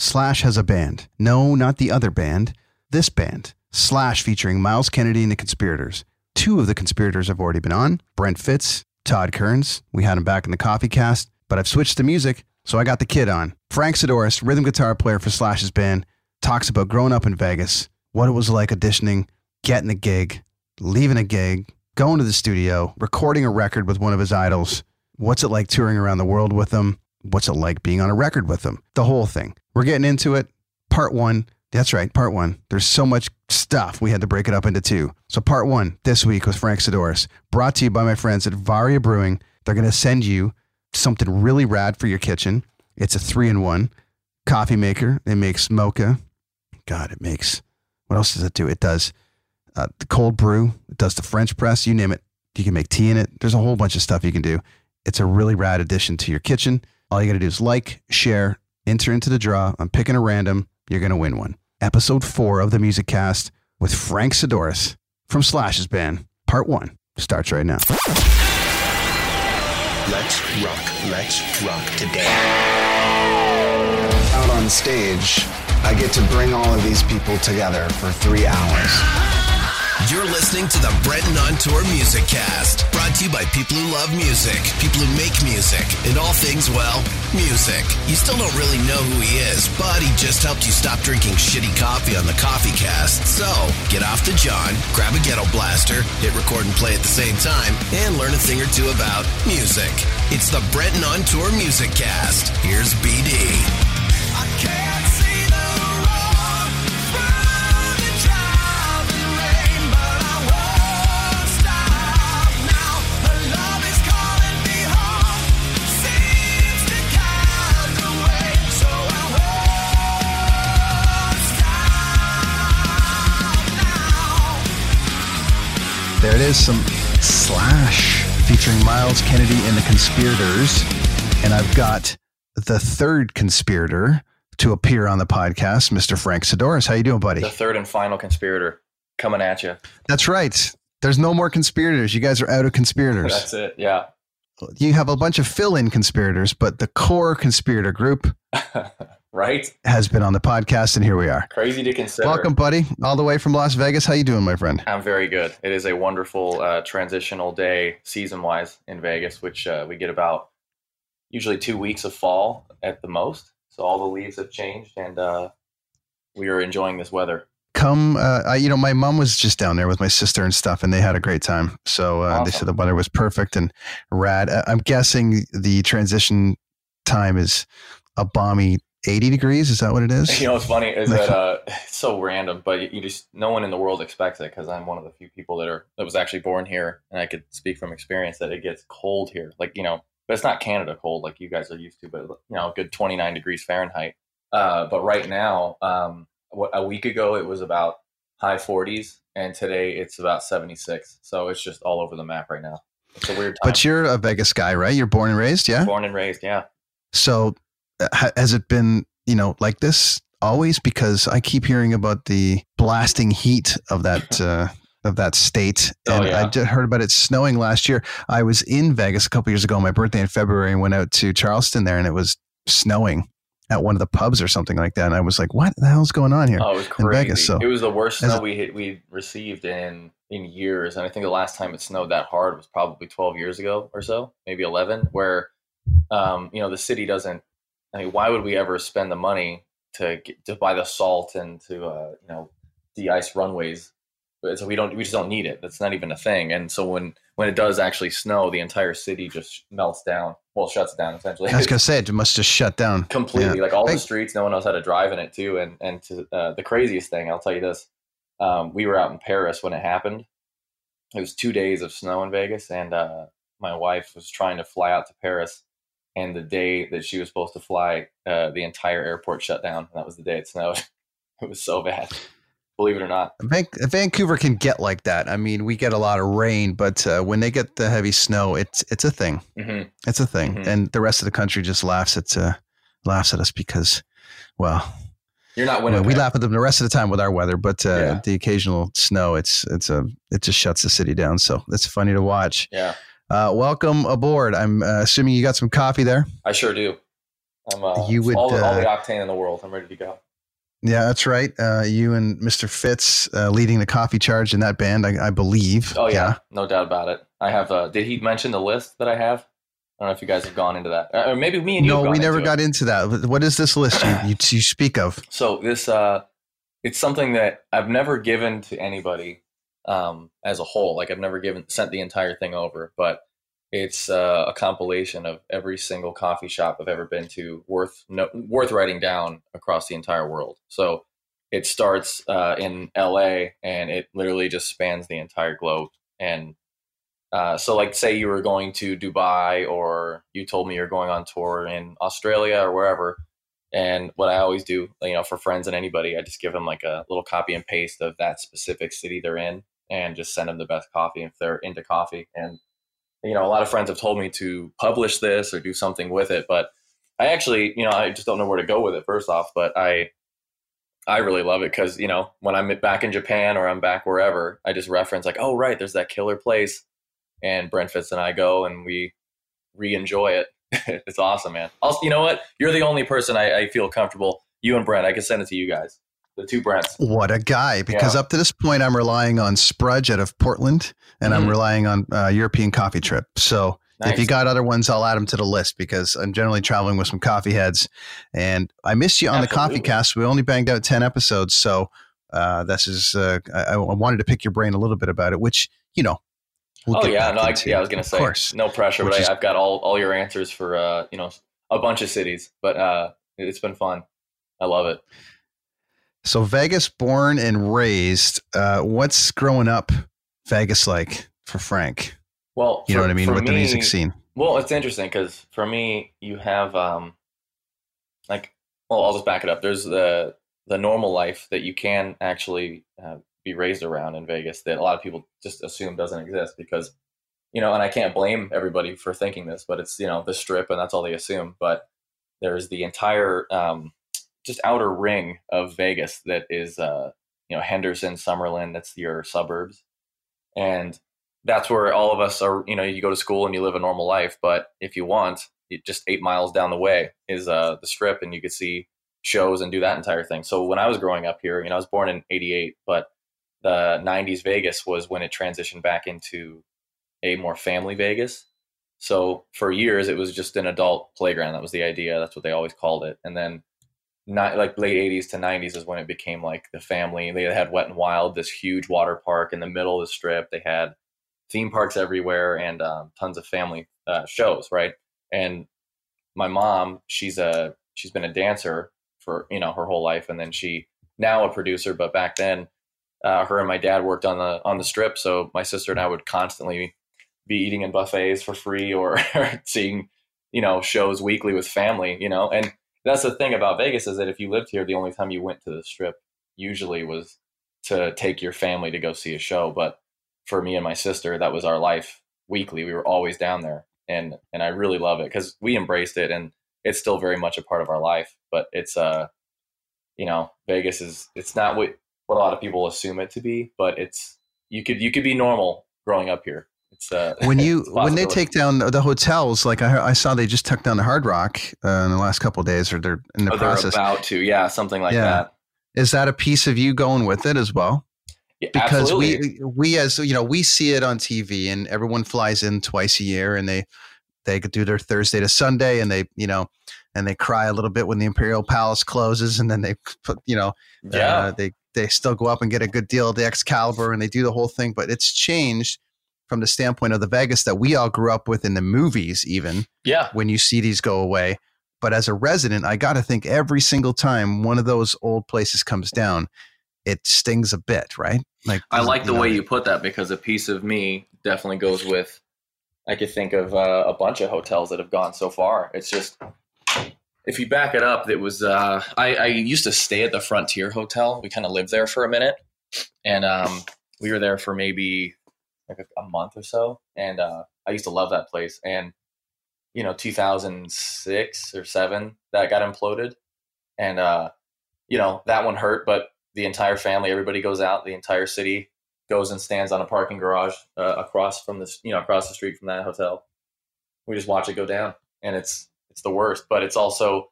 Slash has a band. No, not the other band. This band. Slash featuring Myles Kennedy and the Conspirators. Two of the conspirators have already been on Brent Fitz, Todd Kerns. We had him back in the coffee cast, but I've switched to music, so I got the kid on. Frank Sidoris, rhythm guitar player for Slash's band, talks about growing up in Vegas, what it was like auditioning, getting a gig, leaving a gig, going to the studio, recording a record with one of his idols. What's it like touring around the world with them? What's it like being on a record with them? The whole thing. We're getting into it. Part one. That's right, part one. There's so much stuff we had to break it up into two. So part one this week with Frank Sidoris, brought to you by my friends at Varia Brewing. They're going to send you something really rad for your kitchen. It's a three in one coffee maker. It makes mocha. God, it makes what else does it do? It does uh, the cold brew. It does the French press. You name it. You can make tea in it. There's a whole bunch of stuff you can do. It's a really rad addition to your kitchen. All you got to do is like, share, enter into the draw. I'm picking a random. You're going to win one. Episode four of the Music Cast with Frank Sidoris from Slash's band. Part one starts right now. Let's rock, let's rock today. Out on stage, I get to bring all of these people together for three hours. You're listening to the Brenton on Tour Music Cast, brought to you by people who love music, people who make music, and all things, well, music. You still don't really know who he is, but he just helped you stop drinking shitty coffee on the Coffee Cast. So, get off the John, grab a ghetto blaster, hit record and play at the same time, and learn a thing or two about music. It's the Brenton on Tour Music Cast. Here's BD. It is, some Slash featuring Myles Kennedy and the Conspirators. And I've got the third conspirator to appear on the podcast, Mr. Frank Sidoris. How you doing, buddy? The third and final conspirator coming at you. That's right. There's no more conspirators. You guys are out of conspirators. That's it. Yeah. You have a bunch of fill-in conspirators, but the core conspirator group right? has been on the podcast, and here we are. Crazy to consider. Welcome, buddy, all the way from Las Vegas. How you doing, my friend? I'm very good. It is a wonderful uh, transitional day season wise in Vegas, which uh, we get about usually two weeks of fall at the most. So all the leaves have changed, and uh, we are enjoying this weather. Come, uh, I, you know, my mom was just down there with my sister and stuff, and they had a great time. So uh, they said the weather was perfect and rad. I'm guessing the transition time is a balmy 80 degrees. Is that what it is? You know what's funny is that uh, it's so random, but you, just no one in the world expects it because I'm one of the few people that are that was actually born here, and I could speak from experience that it gets cold here. Like you know, but it's not Canada cold like you guys are used to, but you know, a good 29 degrees Fahrenheit. Uh, but right now, um, what, a week ago it was about high 40s, and today it's about 76. So it's just all over the map right now. It's a weird time. But you're a Vegas guy, right? You're born and raised, yeah. born and raised, yeah. So has it been, you know, like this always? Because I keep hearing about the blasting heat of that. Uh, of that state, Oh, and yeah. I just heard about it snowing last year. I was in Vegas a couple years ago, on my birthday in February, and went out to Charleston there, and it was snowing at one of the pubs or something like that. And I was like, "What the hell's going on here?" Oh, it was in. Vegas, so- it was the worst As snow a- we hit, we received in in years, and I think the last time it snowed that hard was probably 12 years ago or so, maybe 11. Where, um, you know, the city doesn't. I mean, why would we ever spend the money to get, to buy the salt and to uh, you know de-ice runways? But So we don't. We just don't need it. That's not even a thing. And so when when it does actually snow, the entire city just melts down. Well, shuts down essentially. I was gonna say it must just shut down. completely Yeah. like all the streets no one knows how to drive in it too and and to, uh, the craziest thing i'll tell you this um, we were out in paris when it happened it was two days of snow in vegas and uh, my wife was trying to fly out to paris and the day that she was supposed to fly uh, the entire airport shut down and that was the day it snowed it was so bad believe it or not Van- Vancouver can get like that. I mean, we get a lot of rain, but uh, when they get the heavy snow, it's it's a thing. hmm It's a thing, Mhm. and the rest of the country just laughs at uh, laughs at us because, well, you're not winning we laugh at them the rest of the time with our weather, but uh, Yeah. the occasional snow, it's it's a it just shuts the city down. So it's funny to watch. yeah Uh, welcome aboard. I'm uh, assuming you got some coffee there. i sure do I'm uh, You would, all, the, all uh, the octane in the world. I'm ready to go. Yeah, that's right. Uh, you and Mr. Fitz uh, leading the coffee charge in that band, I, I believe. Oh yeah, no doubt about it. I have. Uh, did he mention the list that I have? I don't know if you guys have gone into that, Uh, or maybe me and you. have No, we never into it. got into that. What is this list you, you, you speak of? So this, uh, it's something that I've never given to anybody um, as a whole. Like I've never given sent the entire thing over, but it's uh, a compilation of every single coffee shop I've ever been to, worth no, worth writing down across the entire world. So it starts uh, in L.A. and it literally just spans the entire globe. And uh, so, like, say you were going to Dubai, or you told me you're going on tour in Australia or wherever. And what I always do, you know, for friends and anybody, I just give them like a little copy and paste of that specific city they're in, and just send them the best coffee if they're into coffee. And you know, a lot of friends have told me to publish this or do something with it, but I actually, you know, I just don't know where to go with it. First off, but I, I really love it because you know, when I'm back in Japan or I'm back wherever, I just reference like, oh right, there's that killer place, and Brent Fitz and I go and we re-enjoy it. it's awesome, man. Also, you know what? You're the only person I, I feel comfortable. You and Brent, I can send it to you guys, the two Brents. What a guy! Because Yeah. up to this point, I'm relying on Sprudge out of Portland, and I'm Mhm. relying on uh, European Coffee Trip. So if you got other ones, I'll add them to the list because I'm generally traveling with some coffee heads. And I missed you on the Coffee Cast. We only banged out ten episodes, so uh, this is. Uh, I, I wanted to pick your brain a little bit about it, which you know. We'll oh yeah, no, I, yeah, I was gonna say, course. no pressure, but is- I, I've got all, all your answers for uh, you know a bunch of cities, but uh, it's been fun. I love it. So Vegas, born and raised. Uh, what's growing up Vegas like for Frank? Well, You know for- what I mean with the music scene. Well, it's interesting because for me, you have um, like, well, I'll just back it up. There's the the normal life that you can actually uh, be raised around in Vegas that a lot of people just assume doesn't exist because, you know, and I can't blame everybody for thinking this, but it's you know the strip and that's all they assume. But there's the entire um, just outer ring of Vegas that is uh, you know Henderson, Summerlin. That's your suburbs, and that's where all of us are. You know, you go to school and you live a normal life, but if you want, just eight miles down the way is uh, the strip, and you could see shows and do that entire thing. So when I was growing up here, you know, I was born in '88, but the '90s Vegas was when it transitioned back into a more family Vegas. So for years, it was just an adult playground. That was the idea. That's what they always called it. And then, not like late '80s to '90s is when it became like the family. They had Wet and Wild, this huge water park in the middle of the strip. They had theme parks everywhere and um, tons of family uh, shows, right? And my mom, she's a she's been a dancer for you know her whole life, and then she now a producer, but back then, uh, her and my dad worked on the on the strip, so my sister and I would constantly be eating in buffets for free or seeing you know shows weekly with family, you know, and that's the thing about Vegas is that if you lived here, the only time you went to the strip usually was to take your family to go see a show, but for me and my sister, that was our life weekly. We were always down there, and and I really love it because we embraced it, and it's still very much a part of our life. But it's uh, you know, Vegas is it's not what what a lot of people assume it to be, but it's you could you could be normal growing up here. It's uh, when you when they take down the hotels, like I, I saw they just took down the Hard Rock uh, in the last couple of days, or they're in the Oh, process. about to, yeah, something like Yeah. that. Is that a piece of you going with it as well? Yeah, Because absolutely. we we as you know we see it on TV, and everyone flies in twice a year, and they they could do their Thursday to Sunday, and they you know and they cry a little bit when the Imperial Palace closes, and then they put you know yeah, uh, they they still go up and get a good deal at the Excalibur, and they do the whole thing. But it's changed from the standpoint of the Vegas that we all grew up with in the movies, even yeah, when you see these go away. But as a resident, I got to think every single time one of those old places comes down, it stings a bit, right? Like I like the know, way you put that because a piece of me definitely goes with. I could think of uh, a bunch of hotels that have gone so far. It's just if you back it up, it was. Uh, I, I used to stay at the Frontier Hotel. We kind of lived there for a minute, and um, we were there for maybe like a, a month or so. And uh, I used to love that place. And you know, 2006 or seven, that got imploded, and uh, you know that one hurt. But the entire family, everybody goes out. The entire city goes and stands on a parking garage uh, across from this, you know, across the street from that hotel. We just watch it go down, and it's it's the worst. But it's also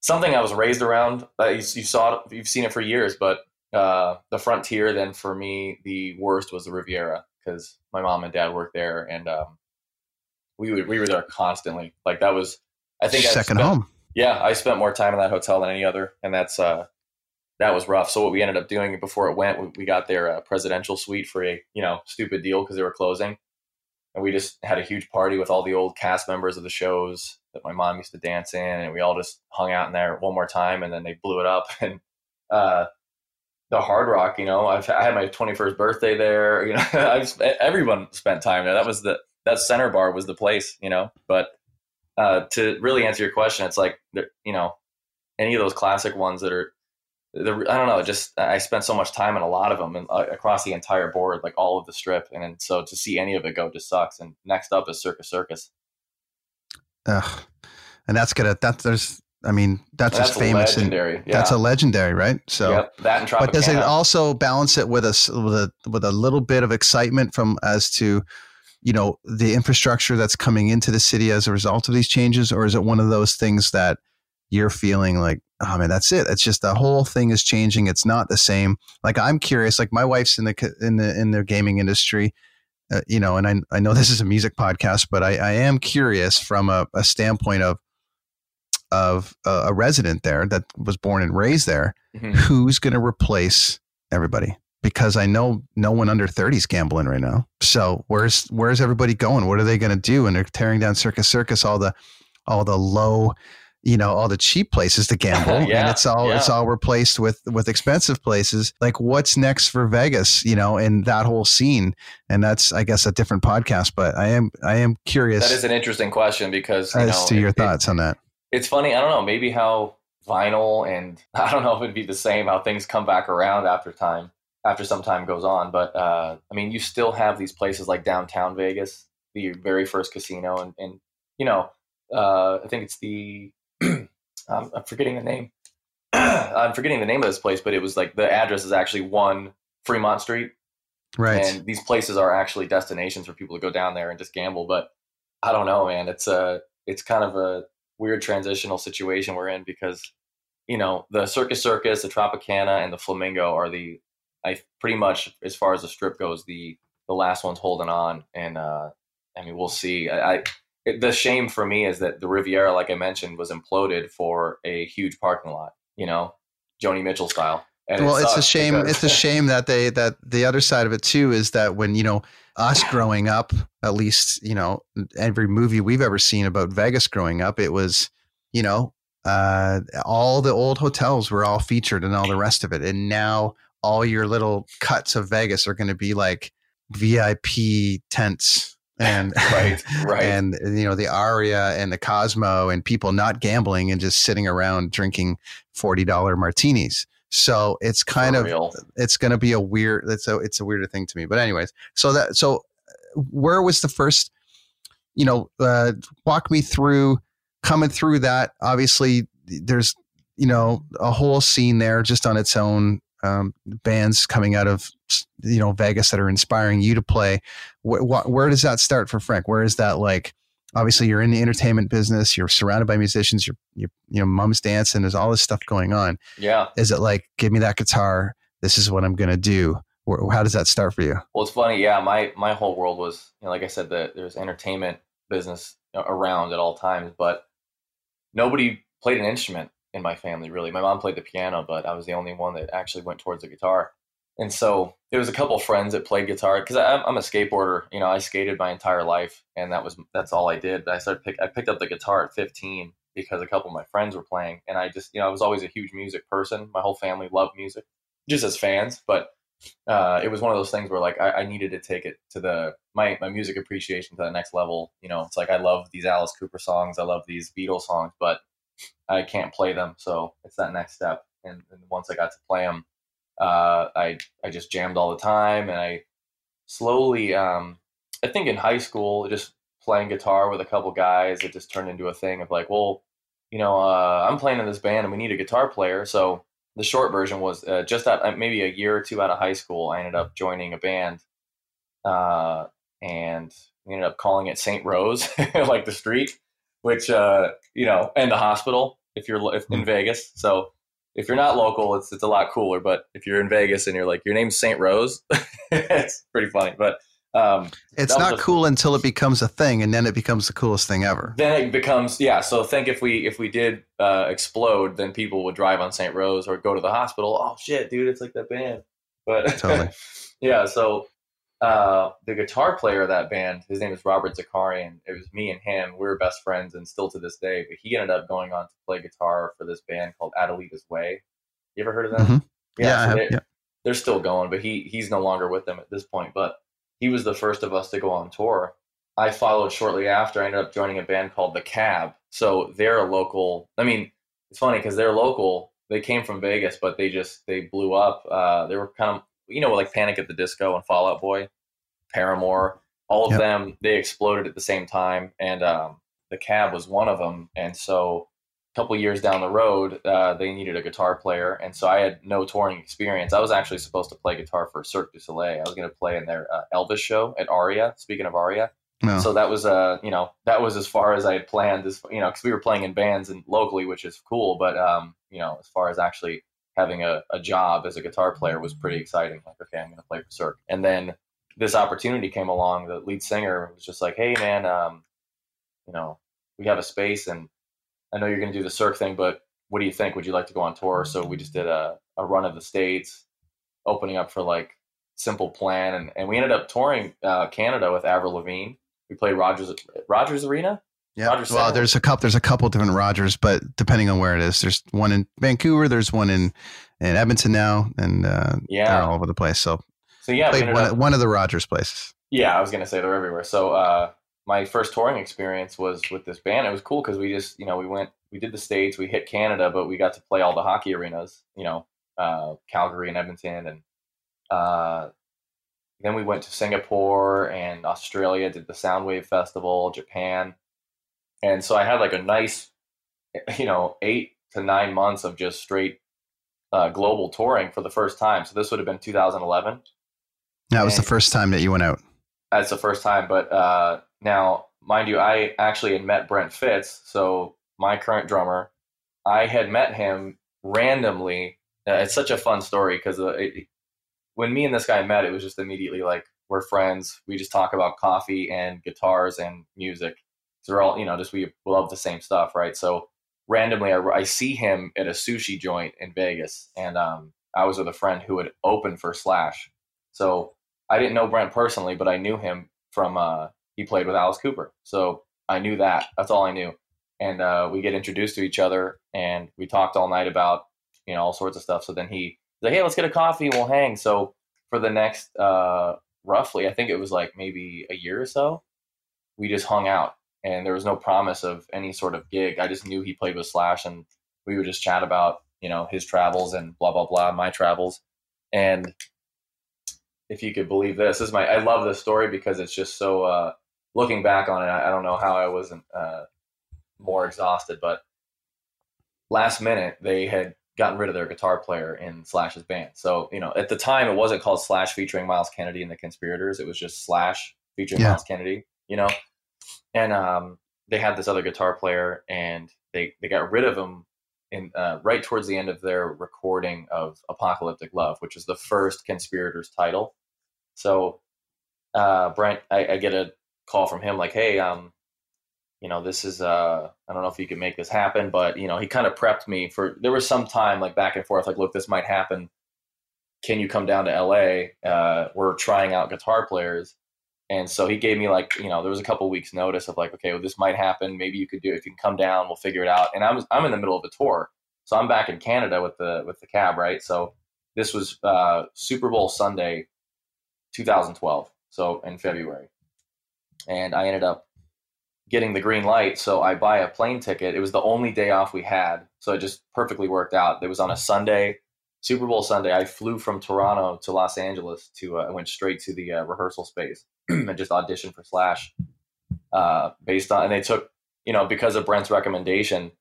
something I was raised around. Uh, you, you saw it, you've seen it for years, but uh, the frontier. Then for me, the worst was the Riviera because my mom and dad worked there, and um, we would, we were there constantly. Like that was, I think, I Second spent- home. Yeah, I spent more time in that hotel than any other, and that's uh, that was rough. So what we ended up doing before it went, we, we got their uh, presidential suite for a you know stupid deal because they were closing, and we just had a huge party with all the old cast members of the shows that my mom used to dance in, and we all just hung out in there one more time, and then they blew it up. And uh, the Hard Rock, you know, I've, I had my 21st birthday there. You know, I've spent, everyone spent time there. That was the that center bar was the place, you know. But uh, to really answer your question, it's like you know, any of those classic ones that are. The, I don't know. Just I spent so much time in a lot of them and uh, across the entire board, like all of the strip, and then, so to see any of it go just sucks. And next up is Circus Circus. Ugh. And that's gonna that there's I mean that's, That's famous and. Yeah. that's a legendary, right? So yep. That and Tropicana. but does it also balance it with a with a with a little bit of excitement from as to you know the infrastructure that's coming into the city as a result of these changes or is it one of those things that you're feeling like oh man that's it it's just the whole thing is changing it's not the same like i'm curious like my wife's in the in the in the gaming industry uh, you know and I, I know this is a music podcast but i, I am curious from a, a standpoint of of a, a resident there that was born and raised there Mhm. who's going to replace everybody because I know no one under 30 is gambling right now. So where's where's everybody going? What are they going to do? And they're tearing down Circus Circus, all the all the low, you know, all the cheap places to gamble, and Yeah, it's all it's all replaced with with expensive places. Like what's next for Vegas? You know, and that whole scene. And that's I guess a different podcast, but I am I am curious That is an interesting question because you as know, to your it- it- thoughts on that. It's funny. I don't know. Maybe how vinyl and I don't know if it'd be the same how things come back around after time, after some time goes on. But uh, I mean, you still have these places like downtown Vegas, the very first casino, and, and you know, uh, I think it's the um, I'm forgetting the name. I'm forgetting the name of this place, but it was like the address is actually one Fremont Street, Right. and these places are actually destinations for people to go down there and just gamble. But I don't know, man. It's a it's kind of a weird transitional situation we're in because you know the Circus Circus, the Tropicana, and the Flamingo are the I pretty much as far as the strip goes the the last one's holding on, and uh, I mean we'll see. I, I it, the shame for me is that the Riviera, like I mentioned, was imploded for a huge parking lot. You know, Joni Mitchell style. And it well, it's a shame. It's a shame that they that the other side of it too is that when you know us growing up, at least you know every movie we've ever seen about Vegas growing up, it was you know uh, all the old hotels were all featured and all the rest of it, and now all your little cuts of Vegas are going to be like VIP tents and right, right. and you know the Aria and the Cosmo and people not gambling and just sitting around drinking forty dollar martinis. So it's kind For of real. it's going to be a weird. It's a it's a weirder thing to me. But anyways, so that so where was the first? You know, uh, walk me through coming through that. Obviously, there's you know a whole scene there just on its own. Um, bands coming out of you know Vegas that are inspiring you to play. Wh- wh- where does that start for Frank? Where is that like? Obviously, you're in the entertainment business. You're surrounded by musicians. You're, you're you know, mom's dancing. There's all this stuff going on. yeah. Is it like, give me that guitar? This is what I'm gonna do. Wh- How does that start for you? Well, it's funny. Yeah, my my whole world was, you know, like I said, that there's entertainment business around at all times, but nobody played an instrument in my family really. My mom played the piano, but I was the only one that actually went towards the guitar. And so there was a couple friends that played guitar because I'm, I'm a skateboarder. You know, I skated my entire life, and that was that's all I did. But I started pick, I picked up the guitar at 15 because a couple of my friends were playing, and I just you know I was always a huge music person. My whole family loved music, just as fans, but uh, it was one of those things where like I, I needed to take it to the my my music appreciation to the next level. You know, it's like I love these Alice Cooper songs, I love these Beatles songs, but I can't play them, so it's that next step. And, and once I got to play them, uh, I I just jammed all the time, and I slowly, um, I think in high school, just playing guitar with a couple guys, it just turned into a thing of like, well, you know, uh, I'm playing in this band, and we need a guitar player, so the short version was uh, just at uh, maybe a year or two out of high school, I ended up joining a band, uh, and we ended up calling it Saint Rose, like the street, which uh, you know, and the hospital. if you're if, in Vegas. So if you're not local, it's it's a lot cooler. But if you're in Vegas and you're like your name's Saint Rose, it's pretty funny. But um, It's not cool until it becomes a thing, and then it becomes the coolest thing ever. then it becomes yeah. So think if we if we did uh, explode, then people would drive on Saint Rose or go to the hospital. Oh shit, dude, it's like that band. But Totally. yeah. So uh, the guitar player of that band, his name is Robert Zakaryan. It was me and him. We were best friends and still to this day. But he ended up going on to play guitar for this band called Adelita's Way. You ever heard of them? Mhm. Yeah, I so have- they, yeah. they're still going, but he he's no longer with them at this point. But he was the first of us to go on tour. I followed shortly after. I ended up joining a band called The Cab. So they're a local. I mean, it's funny because they're local. They came from Vegas, but they just they blew up. Uh, they were kind of you know like Panic at the Disco and Fall Out Boy, Paramore. All of Yep. them they exploded at the same time, and um, The Cab was one of them. And so a couple years down the road, uh, they needed a guitar player, and so I had no touring experience. I was actually supposed to play guitar for Cirque du Soleil. I was going to play in their uh, Elvis show at Aria. Speaking of Aria, No. so that was uh you know that was as far as I had planned. As you know, because we were playing in bands and locally, which is cool. But um, you know, as far as actually having a, a job as a guitar player was pretty exciting. Like, okay, I'm going to play for Cirque, and then this opportunity came along. The lead singer was just like, "Hey, man, um, you know, we have a space, and I know you're going to do the Cirque thing, but what do you think? Would you like to go on tour?" So we just did a, a run of the states, opening up for like Simple Plan, and, and we ended up touring uh, Canada with Avril Lavigne. We played Rogers Rogers Arena. Yeah. Well, there's a couple. There's a couple different Rogers, but depending on where it is, there's one in Vancouver. There's one in in Edmonton now, and uh, Yeah. they're all over the place. So So yeah, played one, up, one of the Rogers places. yeah, I was gonna say they're everywhere. So uh, my first touring experience was with this band. It was cool because we just you know we went we did the states, we hit Canada, but we got to play all the hockey arenas. You know, uh, Calgary and Edmonton, and uh, then we went to Singapore and Australia. Did the Soundwave Festival, Japan, and so I had like a nice, you know, eight to nine months of just straight uh, global touring for the first time. So this would have been 2011. That was the first time that you went out. That's the first time. But uh, now, mind you, I actually had met Brent Fitz, so my current drummer. I had met him randomly. Uh, it's such a fun story because uh, when me and this guy met, it was just immediately like we're friends. We just talk about coffee and guitars and music. We're all, you know, just we love the same stuff, right? So randomly, I, I see him at a sushi joint in Vegas, and um, I was with a friend who had opened for Slash. So I didn't know Brent personally, but I knew him from uh, he played with Alice Cooper, so I knew that. That's all I knew. And uh, we get introduced to each other, and we talked all night about you know all sorts of stuff. So then he like, "Hey, let's get a coffee and we'll hang." So for the next uh, roughly, I think it was like maybe a year or so, we just hung out, and there was no promise of any sort of gig. I just knew he played with Slash, and we would just chat about you know his travels and blah blah blah, my travels, and if you could believe this. This is my I love this story because it's just so uh looking back on it, I, I don't know how I wasn't uh more exhausted, but last minute they had gotten rid of their guitar player in Slash's band. So, you know, at the time it wasn't called Slash featuring Myles Kennedy and the Conspirators. It was just Slash featuring Yeah. Myles Kennedy, you know? And um they had this other guitar player and they they got rid of him in uh, right towards the end of their recording of Apocalyptic Love, which is the first Conspirators title. So, uh, Brent, I, I get a call from him like, "Hey, um, you know, this is uh, I don't know if you can make this happen, but you know, he kind of prepped me for. There was some time like back and forth, like, look, this might happen. Can you come down to L.A.? Uh, we're trying out guitar players." And so he gave me like, you know, there was a couple weeks notice of like, okay, well, this might happen. Maybe you could do it. You can come down, we'll figure it out. And I was, I'm in the middle of a tour, so I'm back in Canada with the with the cab, right? So this was uh, Super Bowl Sunday, 2012, so in February, and I ended up getting the green light. So I buy a plane ticket. It was the only day off we had, so it just perfectly worked out. It was on a Sunday, Super Bowl Sunday. I flew from Toronto to Los Angeles to uh, I went straight to the uh, rehearsal space and just auditioned for Slash, uh, based on and they took you know because of Brent's recommendation.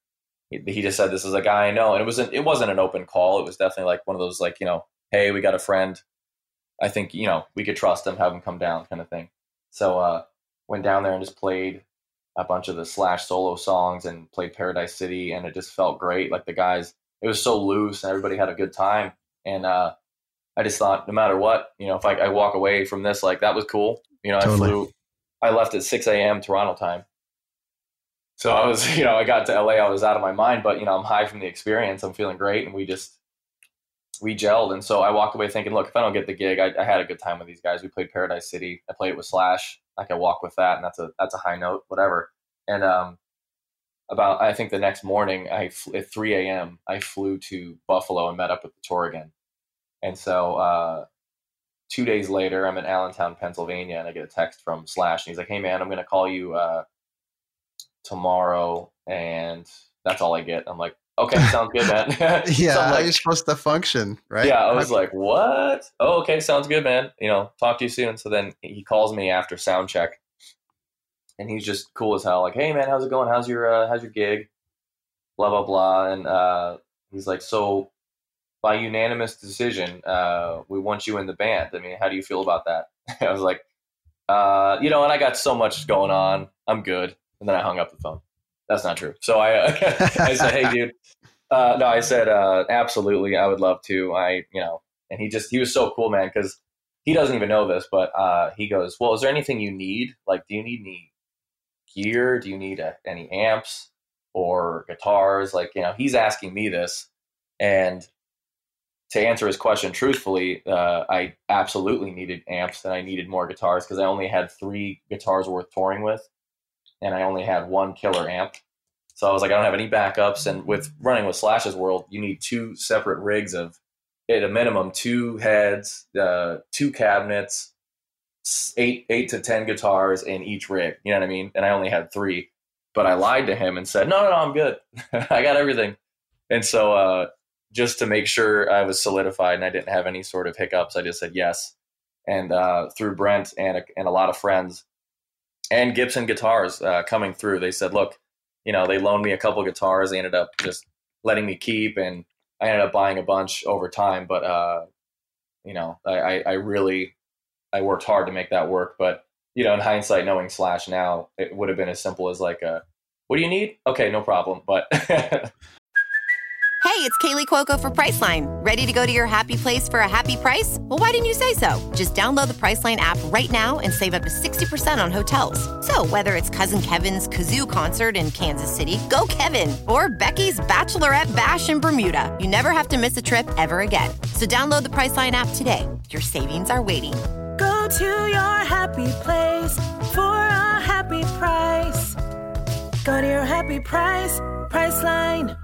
He, he just said this is a guy I know, and it wasn't it wasn't an open call. It was definitely like one of those like you know, hey, we got a friend. I think you know we could trust him, have him come down, kind of thing. So uh, went down there and just played a bunch of the Slash solo songs and played Paradise City, and it just felt great. Like the guys, it was so loose, and everybody had a good time. And uh, I just thought, no matter what, you know, if I, I walk away from this, like that was cool. You know, Totally. I flew, I left at 6 a.m. Toronto time. So I was, you know, I got to LA, I was out of my mind, but you know, I'm high from the experience. I'm feeling great, and we just we gelled. And so I walked away thinking, look, if I don't get the gig, I, I had a good time with these guys. We played Paradise City. I played it with Slash. I can walk with that, and that's a that's a high note, whatever. And um, about I think the next morning, I at 3 a.m. I flew to Buffalo and met up with the tour again. And so uh, two days later, I'm in Allentown, Pennsylvania, and I get a text from Slash, and he's like, "Hey man, I'm going to call you uh, tomorrow," and that's all I get. I'm like, "Okay, sounds good, man." Yeah, So like, are you supposed to function, right? yeah, I was like, "What? Oh, okay, sounds good, man. You know, talk to you soon." So then he calls me after sound check, and he's just cool as hell. Like, "Hey, man, how's it going? How's your uh, how's your gig?" Blah blah blah, and uh, he's like, "So, by unanimous decision, uh, we want you in the band. I mean, how do you feel about that?" I was like, uh, "You know," and I got so much going on. I'm good. And then I hung up the phone. That's not true. So I, uh, I said, "Hey, dude." Uh, no, I said, uh, absolutely, I would love to. I, you know, and he just, he was so cool, man, because he doesn't even know this, but uh, he goes, well, is there anything you need? Like, do you need any gear? Do you need uh, any amps or guitars? Like, you know, he's asking me this. And to answer his question truthfully, uh, I absolutely needed amps and I needed more guitars because I only had three guitars worth touring with, and I only had one killer amp. So I was like, I don't have any backups. And with running with Slash's World, you need two separate rigs of, at a minimum, two heads, uh, two cabinets, eight eight to ten guitars in each rig. You know what I mean? And I only had three, but I lied to him and said, no, no, no I'm good. I got everything. And so uh, just to make sure I was solidified and I didn't have any sort of hiccups, I just said yes. And uh, through Brent and a, and a lot of friends and Gibson guitars uh, coming through, they said, look, you know, they loaned me a couple guitars. They ended up just letting me keep, and I ended up buying a bunch over time. But uh, you know, I, I, I really I worked hard to make that work. But you know, in hindsight, knowing Slash now, it would have been as simple as like, a, "What do you need? Okay, no problem." But Hey, it's Kaley Cuoco for Priceline. Ready to go to your happy place for a happy price? Well, why didn't you say so? Just download the Priceline app right now and save up to 60% on hotels. So, whether it's Cousin Kevin's Kazoo concert in Kansas City, go Kevin, or Becky's Bachelorette Bash in Bermuda, you never have to miss a trip ever again. So, download the Priceline app today. Your savings are waiting. Go to your happy place for a happy price. Go to your happy price, Priceline.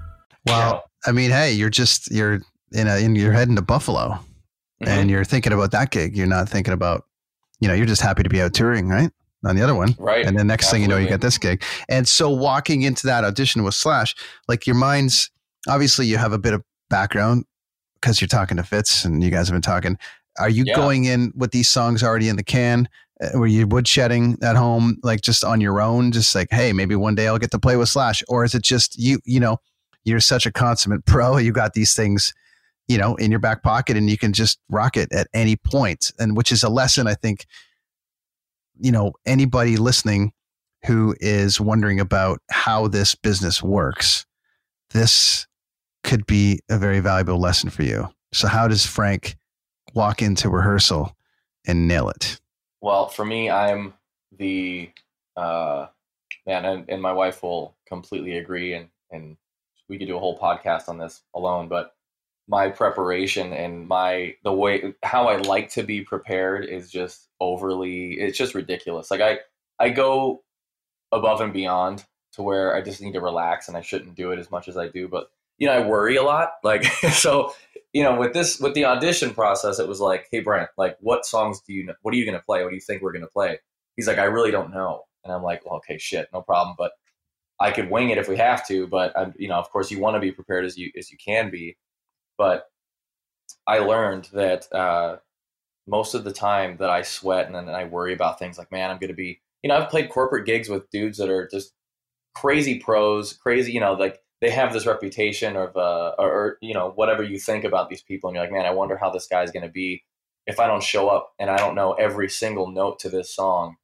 Well, I mean, hey, you're just you're in a in you're heading to Buffalo, Mhm. and you're thinking about that gig. You're not thinking about, you know, you're just happy to be out touring, right? On the other one, right, and then next thing you know, you Absolutely. get this gig. And so walking into that audition with Slash, like your mind's obviously you have a bit of background because you're talking to Fitz and you guys have been talking. Are you Yeah. going in with these songs already in the can? Uh, Were you woodshedding at home, like just on your own, just like, hey, maybe one day I'll get to play with Slash, or is it just you? You know, you're such a consummate pro. You got these things, you know, in your back pocket, and you can just rock it at any point. And which is a lesson I think, you know, anybody listening who is wondering about how this business works, this could be a very valuable lesson for you. So, how does Frank walk into rehearsal and nail it? Well, for me, I'm the uh, man, and, and my wife will completely agree, and and we could do a whole podcast on this alone. But my preparation and my the way how I like to be prepared is just overly. It's just ridiculous. Like I I go above and beyond to where I just need to relax, and I shouldn't do it as much as I do. But you know, I worry a lot. Like so, you know, with this with the audition process, it was like, hey Brent, like what songs do you know, what are you gonna play? What do you think we're gonna play? He's like, I really don't know. And I'm like, well, okay, shit, no problem. But I could wing it if we have to. But um, you know, of course, you want to be prepared as you as you can be. But I learned that uh, most of the time that I sweat and then I worry about things like, man, I'm gonna be. You know, I've played corporate gigs with dudes that are just crazy pros, crazy. You know, like they have this reputation of uh, or, or you know whatever you think about these people, and you're like, man, I wonder how this guy's going to be if I don't show up and I don't know every single note to this song.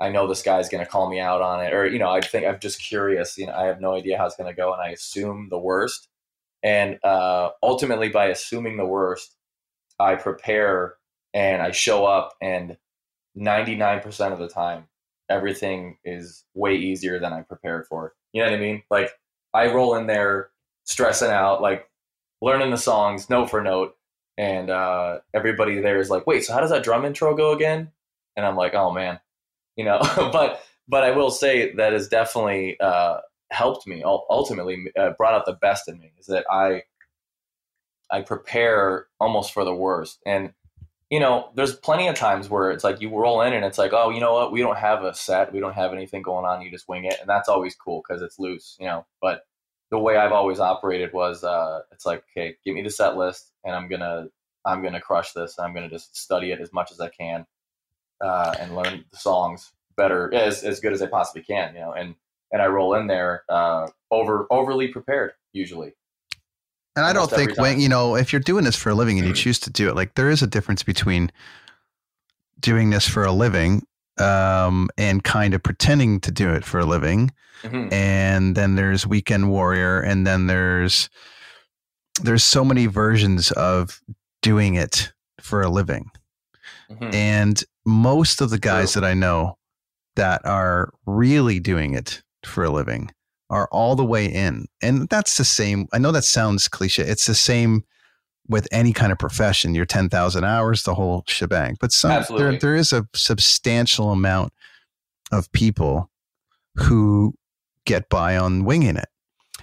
I know this guy's going to call me out on it, or you know, I think I'm just curious. You know, I have no idea how it's going to go, and I assume the worst. And uh, ultimately, by assuming the worst, I prepare and I show up, and 99% of the time, everything is way easier than I prepared for. You know what I mean? Like I roll in there stressing out, like learning the songs note for note, and uh, everybody there is like, "Wait, so how does that drum intro go again?" And I'm like, "Oh man," you know. but but I will say that has definitely uh, helped me. Ultimately, uh, brought out the best in me. Is that I I prepare almost for the worst, and you know, there's plenty of times where it's like you roll in and it's like, oh, you know what? We don't have a set. We don't have anything going on. You just wing it. And that's always cool because it's loose, you know. But the way I've always operated was uh, it's like, okay, give me the set list and I'm going to, I'm to crush this. I'm to just study it as much as I can uh, and learn the songs better, as, as good as I possibly can, you know. And, and I roll in there uh, over overly prepared usually. And I don't think when you know if you're doing this for a living and you choose to do it, like there is a difference between doing this for a living um, and kind of pretending to do it for a living, mm-hmm. and then there's weekend warrior, and then there's there's so many versions of doing it for a living, mm-hmm. and most of the guys True. that I know that are really doing it for a living are all the way in. And that's the same. I know that sounds cliche. It's the same with any kind of profession. Your 10,000 hours, the whole shebang. But some, there, there is a substantial amount of people who get by on winging it.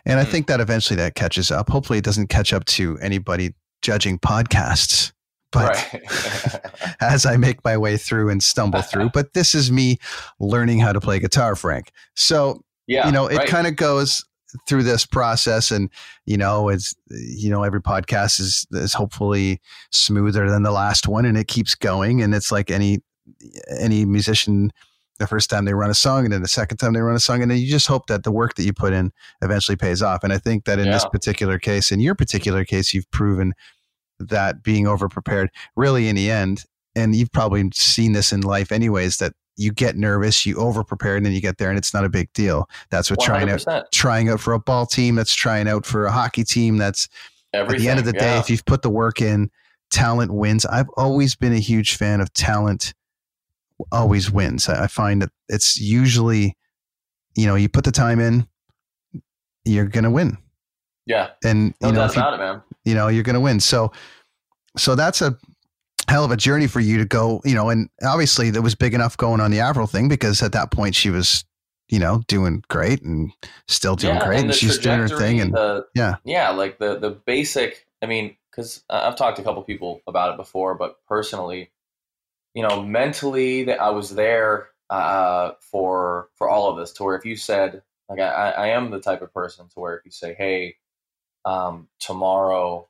And I mm. think that eventually that catches up. Hopefully it doesn't catch up to anybody judging podcasts. But right. as I make my way through and stumble through, but this is me learning how to play guitar, Frank. So yeah, you know, it right. kind of goes through this process and you know it's you know every podcast is is hopefully smoother than the last one and it keeps going and it's like any any musician the first time they run a song and then the second time they run a song and then you just hope that the work that you put in eventually pays off and i think that in yeah. this particular case in your particular case you've proven that being over prepared really in the end and you've probably seen this in life anyways that you get nervous, you over prepare, and then you get there and it's not a big deal. That's what 100%. trying out trying out for a ball team, that's trying out for a hockey team. That's Everything, at the end of the yeah. day, if you've put the work in, talent wins. I've always been a huge fan of talent always wins. I find that it's usually, you know, you put the time in, you're gonna win. Yeah. And no you know, you, it, man. You know, you're gonna win. So so that's a hell of a journey for you to go, you know, and obviously that was big enough going on the Avril thing because at that point she was, you know, doing great and still doing yeah, great and, and she's doing her thing and the, yeah. Yeah, like the the basic, I mean, cuz I've talked to a couple people about it before, but personally, you know, mentally that I was there uh, for for all of this to where if you said like I, I am the type of person to where if you say, "Hey, um, tomorrow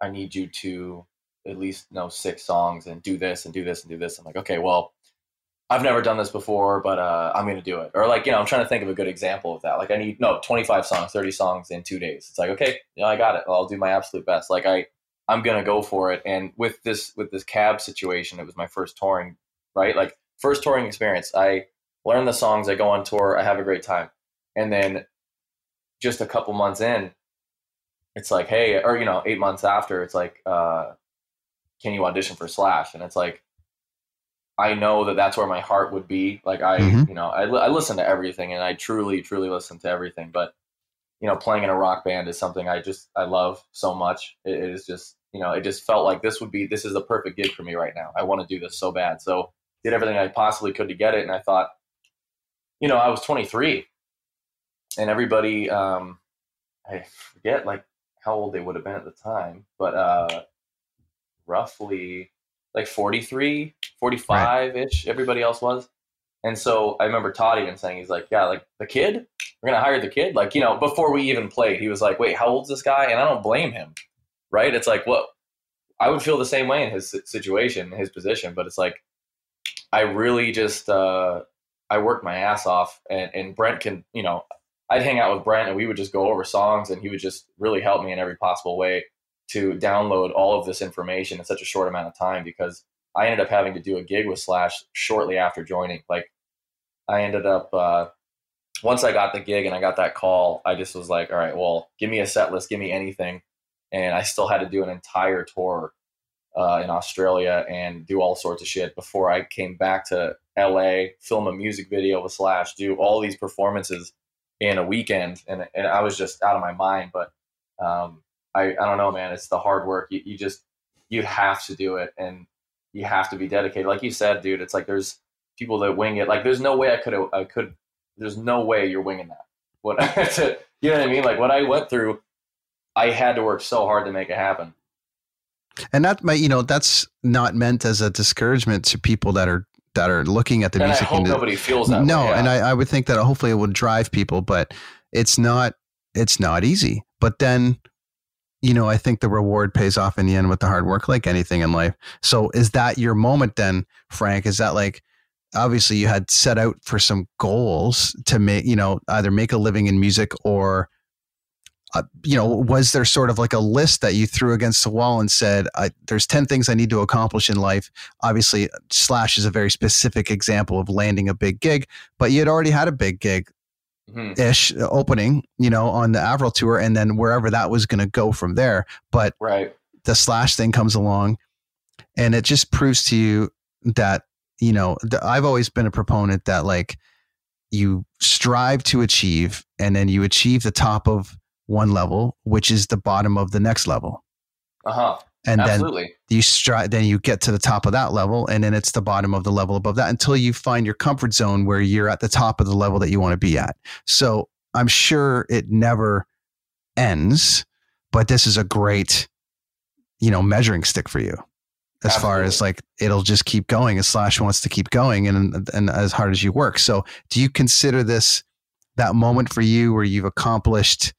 I need you to at least know six songs and do this and do this and do this. I'm like, okay, well, I've never done this before, but uh, I'm to do it. Or like, you know, I'm trying to think of a good example of that. Like I need, no, 25 songs, 30 songs in two days. It's like, okay, you know, I got it. I'll do my absolute best. Like I, I'm to go for it. And with this, with this cab situation, it was my first touring, right? Like first touring experience. I learn the songs, I go on tour, I have a great time. And then just a couple months in, it's like, hey, or, you know, eight months after, it's like, uh, can you audition for Slash? And it's like, I know that that's where my heart would be. Like I, mm-hmm. you know, I, I listen to everything and I truly, truly listen to everything. But, you know, playing in a rock band is something I just, I love so much. it, it is just, you know, it just felt like this would be, this is the perfect gig for me right now. I want to do this so bad. So did everything I possibly could to get it. And I thought, you know, I was 23 and everybody, um, I forget like how old they would have been at the time, but, uh, roughly like 43, 45 ish, right. everybody else was. And so I remember Todd even saying, he's like, yeah, like the kid, we're going to hire the kid. Like, you know, before we even played, he was like, wait, how old's this guy? And I don't blame him, right? It's like, what? I would feel the same way in his situation, his position, but it's like, I really just, uh, I worked my ass off and, and Brent can, you know, I'd hang out with Brent and we would just go over songs and he would just really help me in every possible way to download all of this information in such a short amount of time because I ended up having to do a gig with Slash shortly after joining. Like I ended up uh, once I got the gig and I got that call, I just was like, all right, well, give me a set list, give me anything, and I still had to do an entire tour uh, in Australia and do all sorts of shit before I came back to LA, film a music video with Slash, do all these performances in a weekend, and and I was just out of my mind. But um, I I don't know, man. It's the hard work. You, you just you have to do it, and you have to be dedicated. Like you said, dude, it's like there's people that wing it. Like there's no way I could I could. There's no way you're winging that. What you know what I mean? Like what I went through, I had to work so hard to make it happen. And that might, you know, that's not meant as a discouragement to people that are that are looking at the and music. I hope industry. nobody feels that. no, way, yeah. and I, I would think that hopefully it would drive people, but it's not. It's not easy. But then, you know, I think the reward pays off in the end with the hard work, like anything in life. So, is that your moment then, Frank? Is that like? Obviously, you had set out for some goals to make, you know, either make a living in music or uh, you know, was there sort of like a list that you threw against the wall and said, "There's ten things I need to accomplish in life"? Obviously, Slash is a very specific example of landing a big gig, but you had already had a big gig Mhm. ish opening, you know, on the Avril tour, and then wherever that was going to go from there. But right. the Slash thing comes along, and it just proves to you that you know th- I've always been a proponent that like you strive to achieve, and then you achieve the top of one level, which is the bottom of the next level, Uh huh. And then you strive then you get to the top of that level and then it's the bottom of the level above that until you find your comfort zone where you're at the top of the level that you want to be at. So i'm sure it never ends but this is a great you know measuring stick for you as far as like it'll just keep going as slash wants to keep going and and as hard as you work. So do you consider this that moment for you where you've accomplished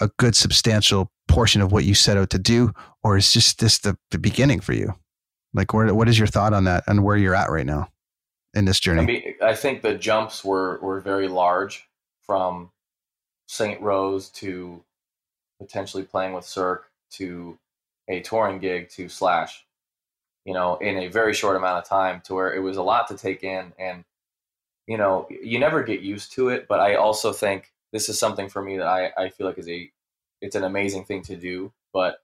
a good substantial portion of what you set out to do or is just this the, the beginning for you like where, what is your thought on that and where you're at right now in this journey I mean, I think the jumps were were very large from St. Rose to potentially playing with Cirque to a touring gig to Slash. You know, in a very short amount of time, to where it was a lot to take in, and you know, you never get used to it. But I also think this is something for me that I I feel like is a it's an amazing thing to do, but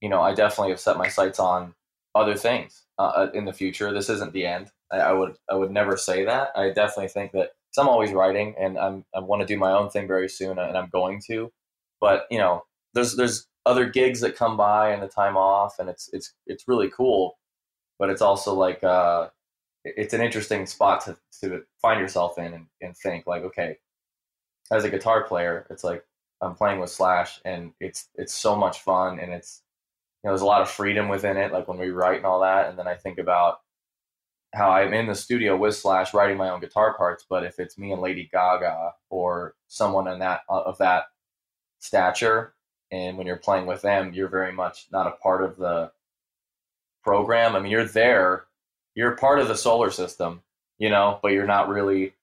you know, I definitely have set my sights on other things uh, in the future. This isn't the end. I, I would I would never say that. I definitely think that because I'm always writing and I'm I want to do my own thing very soon and I'm going to. But you know, there's there's other gigs that come by and the time off and it's it's it's really cool. But it's also like uh, it's an interesting spot to to find yourself in and, and think like okay, as a guitar player, it's like I'm playing with Slash and it's it's so much fun and it's you know there's a lot of freedom within it like when we write and all that and then I think about how I'm in the studio with Slash writing my own guitar parts, but if it's me and Lady Gaga or someone in that uh, of that stature, and when you're playing with them, you're very much not a part of the program. I mean, you're there, you're part of the solar system, you know, but you're not really.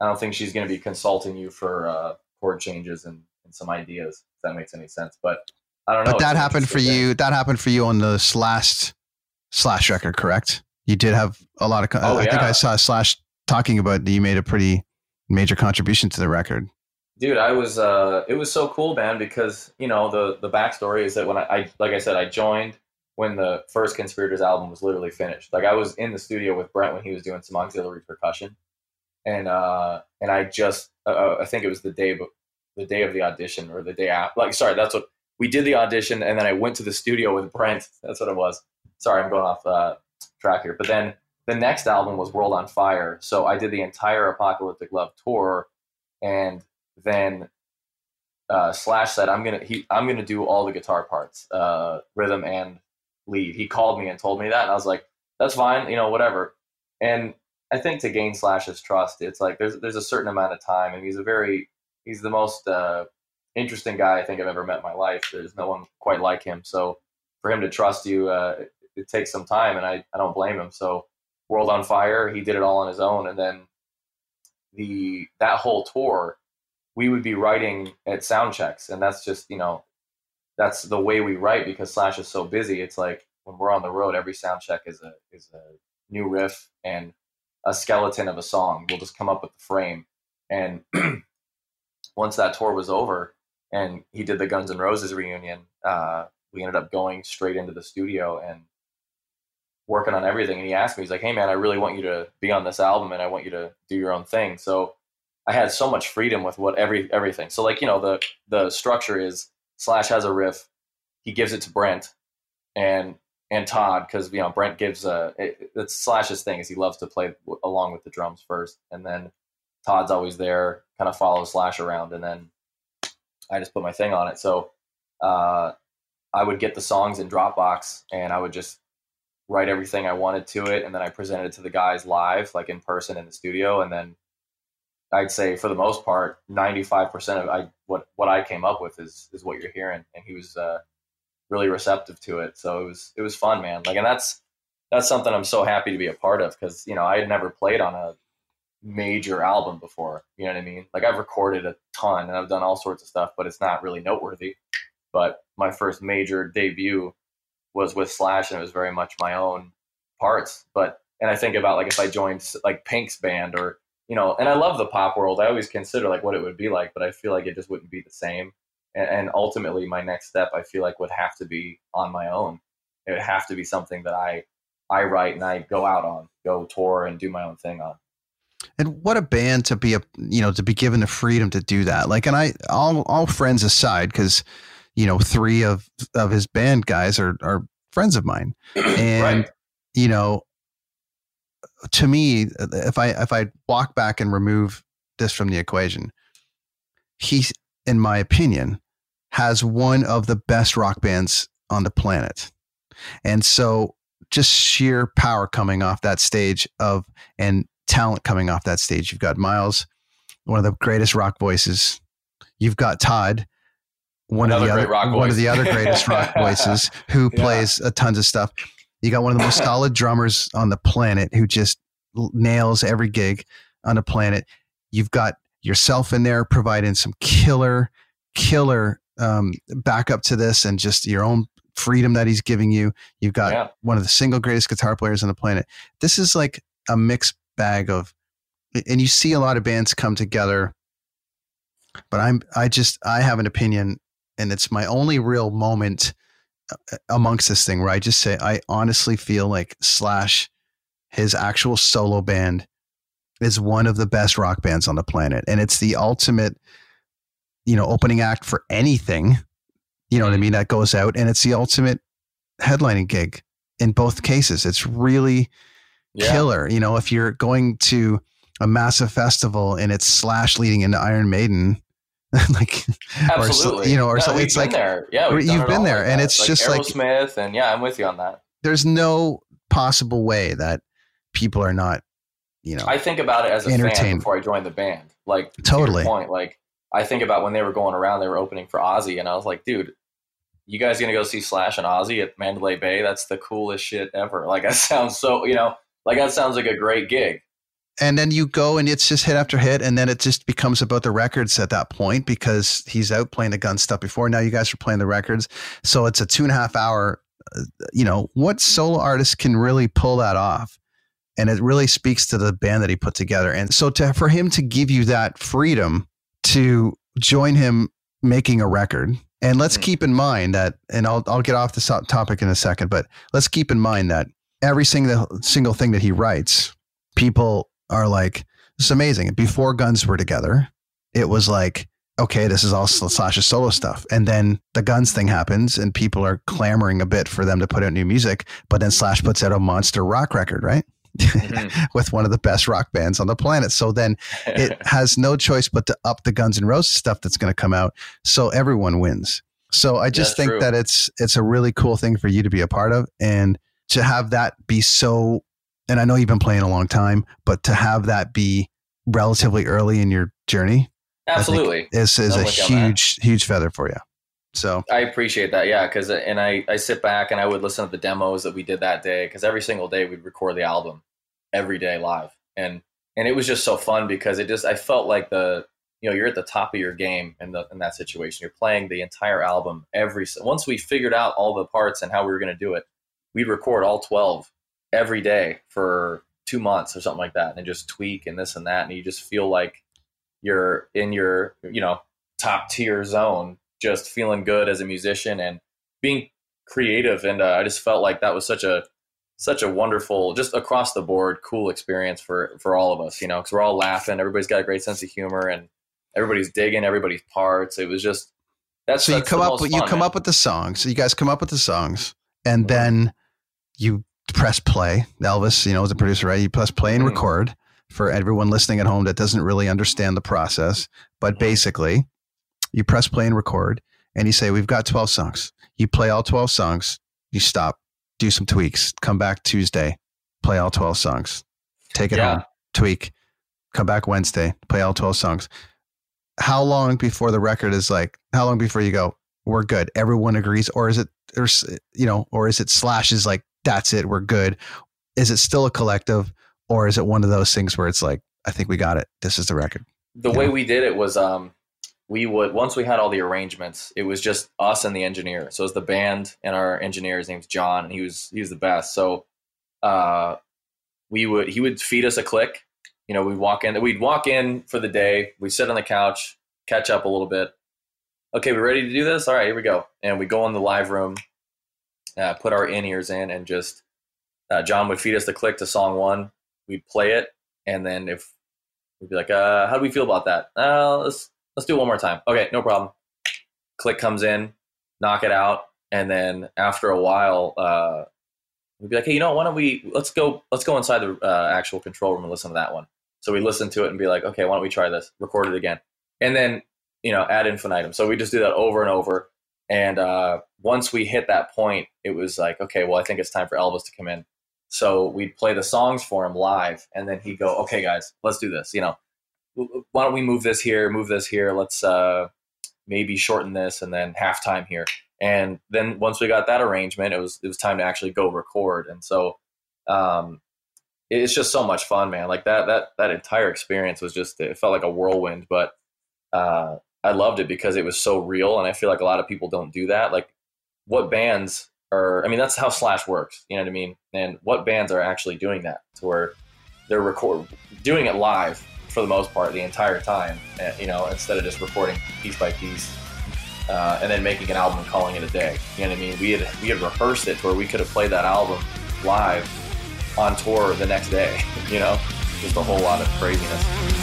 I don't think she's going to be consulting you for uh, chord changes and, and some ideas. If that makes any sense, but I don't know. but that happened for thing. you that happened for you on the last slash record correct you did have a lot of Oh, i think i saw slash talking about that you made a pretty major contribution to the record dude i was uh it was so cool man because you know the the backstory is that when I, I like i said i joined when the first conspirators album was literally finished like i was in the studio with brent when he was doing some auxiliary percussion and uh and i just uh, i think it was the day the day of the audition or the day after like sorry that's what we did the audition and then i went to the studio with brent that's what it was sorry i'm going off uh track here but then the next album was world on fire so i did the entire apocalyptic love tour and then uh, Slash said, "I'm gonna he, I'm gonna do all the guitar parts, uh, rhythm and lead." He called me and told me that, and I was like, "That's fine, you know, whatever." And I think to gain Slash's trust, it's like there's there's a certain amount of time, and he's a very he's the most uh, interesting guy I think I've ever met in my life. There's no one quite like him, so for him to trust you, uh, it, it takes some time, and I I don't blame him. So World on Fire, he did it all on his own, and then the that whole tour we would be writing at sound checks and that's just you know that's the way we write because slash is so busy it's like when we're on the road every sound check is a is a new riff and a skeleton of a song. We'll just come up with the frame. And once that tour was over, and he did the Guns N' Roses reunion, uh, we ended up going straight into the studio and working on everything. And he asked me, he's like, "Hey man, I really want you to be on this album, and I want you to do your own thing." So I had so much freedom with what every everything. So like you know the the structure is Slash has a riff, he gives it to Brent, and and Todd because you know Brent gives a it, it's Slash's thing is he loves to play w- along with the drums first, and then Todd's always there, kind of follows Slash around, and then I just put my thing on it. So uh, I would get the songs in Dropbox, and I would just write everything I wanted to it, and then I presented it to the guys live, like in person in the studio, and then I'd say for the most part, ninety five percent of I what what I came up with is is what you're hearing, and he was uh, really receptive to it. So it was it was fun, man. Like, and that's that's something I'm so happy to be a part of because you know I had never played on a major album before. You know what I mean? Like I've recorded a ton and I've done all sorts of stuff, but it's not really noteworthy. But my first major debut was with Slash, and it was very much my own parts. But and I think about like if I joined like Pink's band or you know, and I love the pop world. I always consider like what it would be like, but I feel like it just wouldn't be the same. And, and ultimately, my next step, I feel like would have to be on my own. It would have to be something that I I write and I go out on, go tour and do my own thing on. And what a band to be a you know to be given the freedom to do that. Like, and I all all friends aside, because you know three of of his band guys are are friends of mine, and Right. you know, to me, if I if I walk back and remove this from the equation, he, in my opinion, has one of the best rock bands on the planet, and so just sheer power coming off that stage of and talent coming off that stage. You've got Myles, one of the greatest rock voices. You've got Todd, one of the other one of the other greatest rock voices who Yeah. plays a tons of stuff. You got one of the most solid drummers on the planet who just nails every gig on the planet. You've got yourself in there providing some killer, killer um, backup to this and just your own freedom that he's giving you. You've got Yeah. one of the single greatest guitar players on the planet. This is like a mixed bag of, and you see a lot of bands come together. But I'm, I just, I have an opinion, and it's my only real moment uh, amongst this thing where I just say, I honestly feel like Slash, his actual solo band, is one of the best rock bands on the planet. And it's the ultimate, you know, opening act for anything, you know what I mean, that goes out. And it's the ultimate headlining gig in both cases. It's really Yeah. killer. You know, if you're going to a massive festival and it's Slash leading into Iron Maiden, like, or you know, or No, so it's like there. Yeah, you've been there, like and that. it's like just like- Aerosmith, and yeah, I'm with you on that. there's no possible way that people are not, you know, I think about it as a fan before I joined the band. Like to Totally. point. Like I think about when they were going around, they were opening for Ozzy, and I was like, dude, you guys gonna go see Slash and Ozzy at Mandalay Bay? That's the coolest shit ever. Like that sounds so, you know, like that sounds like a great gig. and then you go and it's just hit after hit and then it just becomes about the records at that point because he's out playing the gun stuff before now you guys are playing the records so it's a two and a half hour uh, you know what solo artist can really pull that off and it really speaks to the band that he put together and so to for him to give you that freedom to join him making a record and let's Hmm. keep in mind that and I'll, I'll get off this topic in a second but let's keep in mind that every single single thing that he writes people are like, "It's amazing. Before Guns were together, it was like, okay, this is all Slash's solo stuff. And then the Guns thing happens and people are clamoring a bit for them to put out new music. But then Slash puts out a monster rock record, right? Mhm. With one of the best rock bands on the planet. So then it has no choice but to up the Guns N' Roses stuff that's going to come out. So everyone wins. So I just That's think true. that it's it's a really cool thing for you to be a part of and to have that be so and I know you've been playing a long time, but to have that be relatively early in your journey Absolutely. is is a with you on that. huge huge feather for you. So I appreciate that, yeah. Because and I I sit back and I would listen to the demos that we did that day because every single day we'd record the album every day live, and and it was just so fun because it just I felt like the you know you're at the top of your game in the in that situation. You're playing the entire album every once we figured out all the parts and how we were going to do it, we'd record all twelve every day for two months or something like that, and just tweak and this and that, and you just feel like you're in your you know top tier zone, just feeling good as a musician and being creative. And uh, I just felt like that was such a such a wonderful, just across the board, cool experience for for all of us. You know, because we're all laughing, everybody's got a great sense of humor, and everybody's digging everybody's parts. It was just that's so you that's come up with you fun, come man. up with the songs. So you guys come up with the songs, and Mhm. then you press play. Elvis, you know, is a producer, right? You press play and Mhm. record for everyone listening at home that doesn't really understand the process. But Mhm. basically, you press play and record, and you say, "We've got twelve songs." You play all twelve songs. You stop, do some tweaks, come back Tuesday, play all twelve songs, take it Yeah. home, tweak, come back Wednesday, play all twelve songs. How long before the record is like? How long before you go? We're good. Everyone agrees, or is it, or you know, or is it slashes like that's it? We're good. Is it still a collective, or is it one of those things where it's like, I think we got it. This is the record. the way we did it was um we would once we had all the arrangements it was just us and the engineer so it was the band and our engineer his name's john and he was he was the best so uh we would he would feed us a click you know we'd walk in we'd walk in for the day we'd sit on the couch catch up a little bit okay we're ready to do this all right here we go and we go in the live room uh, put our in-ears in and just uh, john would feed us the click to song one we'd play it and then if We'd be like, uh, how do we feel about that? Uh, let's let's do it one more time. Okay, no problem. Click comes in, knock it out, and then after a while, uh, we'd be like, hey, you know, why don't we let's go let's go inside the uh, actual control room and listen to that one. So we listen to it and be like, okay, why don't we try this? Record it again, and then you know, ad infinitum. So we just do that over and over. And uh, once we hit that point, it was like, okay, well, I think it's time for Elvis to come in. So we'd play the songs for him live, and then he'd go, "Okay, guys, let's do this." You know, why don't we move this here, move this here? Let's uh, maybe shorten this, and then halftime here. And then once we got that arrangement, it was it was time to actually go record. And so um, it's just so much fun, man. Like that that that entire experience was just it felt like a whirlwind, but uh, I loved it because it was so real, and I feel like a lot of people don't do that. Like, what bands are? I mean, that's how Slash works. You know what I mean? And what bands are actually doing that to where they're record doing it live for the most part the entire time. uh, You know, instead of just recording piece by piece. Uh, and then making an album and calling it a day. You know what I mean? We had we had rehearsed it to where we could have played that album live on tour the next day. You know, just a whole lot of craziness.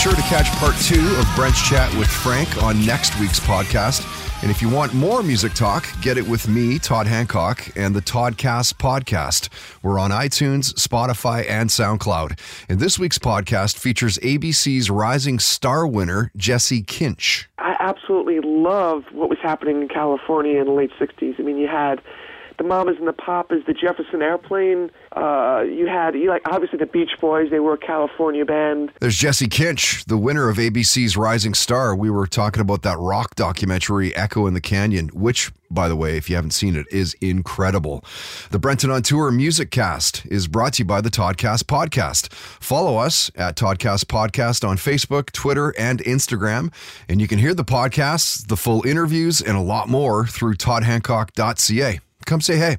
Sure to catch part two of Brent's chat with Frank on next week's podcast. And if you want more music talk, get it with me, Todd Hancock, and the Toddcast podcast. We're on iTunes, Spotify, and SoundCloud. And this week's podcast features ABC's Rising Star winner, Jesse Kinch. I absolutely love what was happening in California in the late 60s. I mean, you had the Mamas and the Papas, the Jefferson Airplane. Uh, you had, you like, obviously the Beach Boys. They were a California band. There's Jesse Kinch, the winner of ABC's Rising Star. We were talking about that rock documentary, Echo in the Canyon, which, by the way, if you haven't seen it, is incredible. The Brenton on Tour Music Cast is brought to you by the Toddcast Podcast. Follow us at Toddcast Podcast on Facebook, Twitter, and Instagram. And you can hear the podcasts, the full interviews, and a lot more through toddhancock.ca. Come say hey.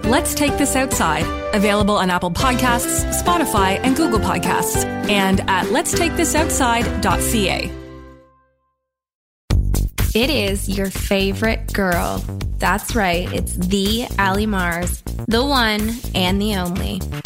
Let's Take This Outside, available on Apple Podcasts, Spotify, and Google Podcasts, and at letstakethisoutside.ca. It is your favorite girl. That's right, it's the Ali Mars, the one and the only.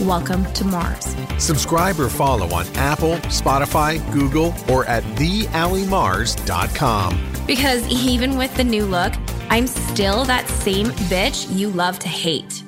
Welcome to Mars. Subscribe or follow on Apple, Spotify, Google, or at theallymars.com. Because even with the new look, I'm still that same bitch you love to hate.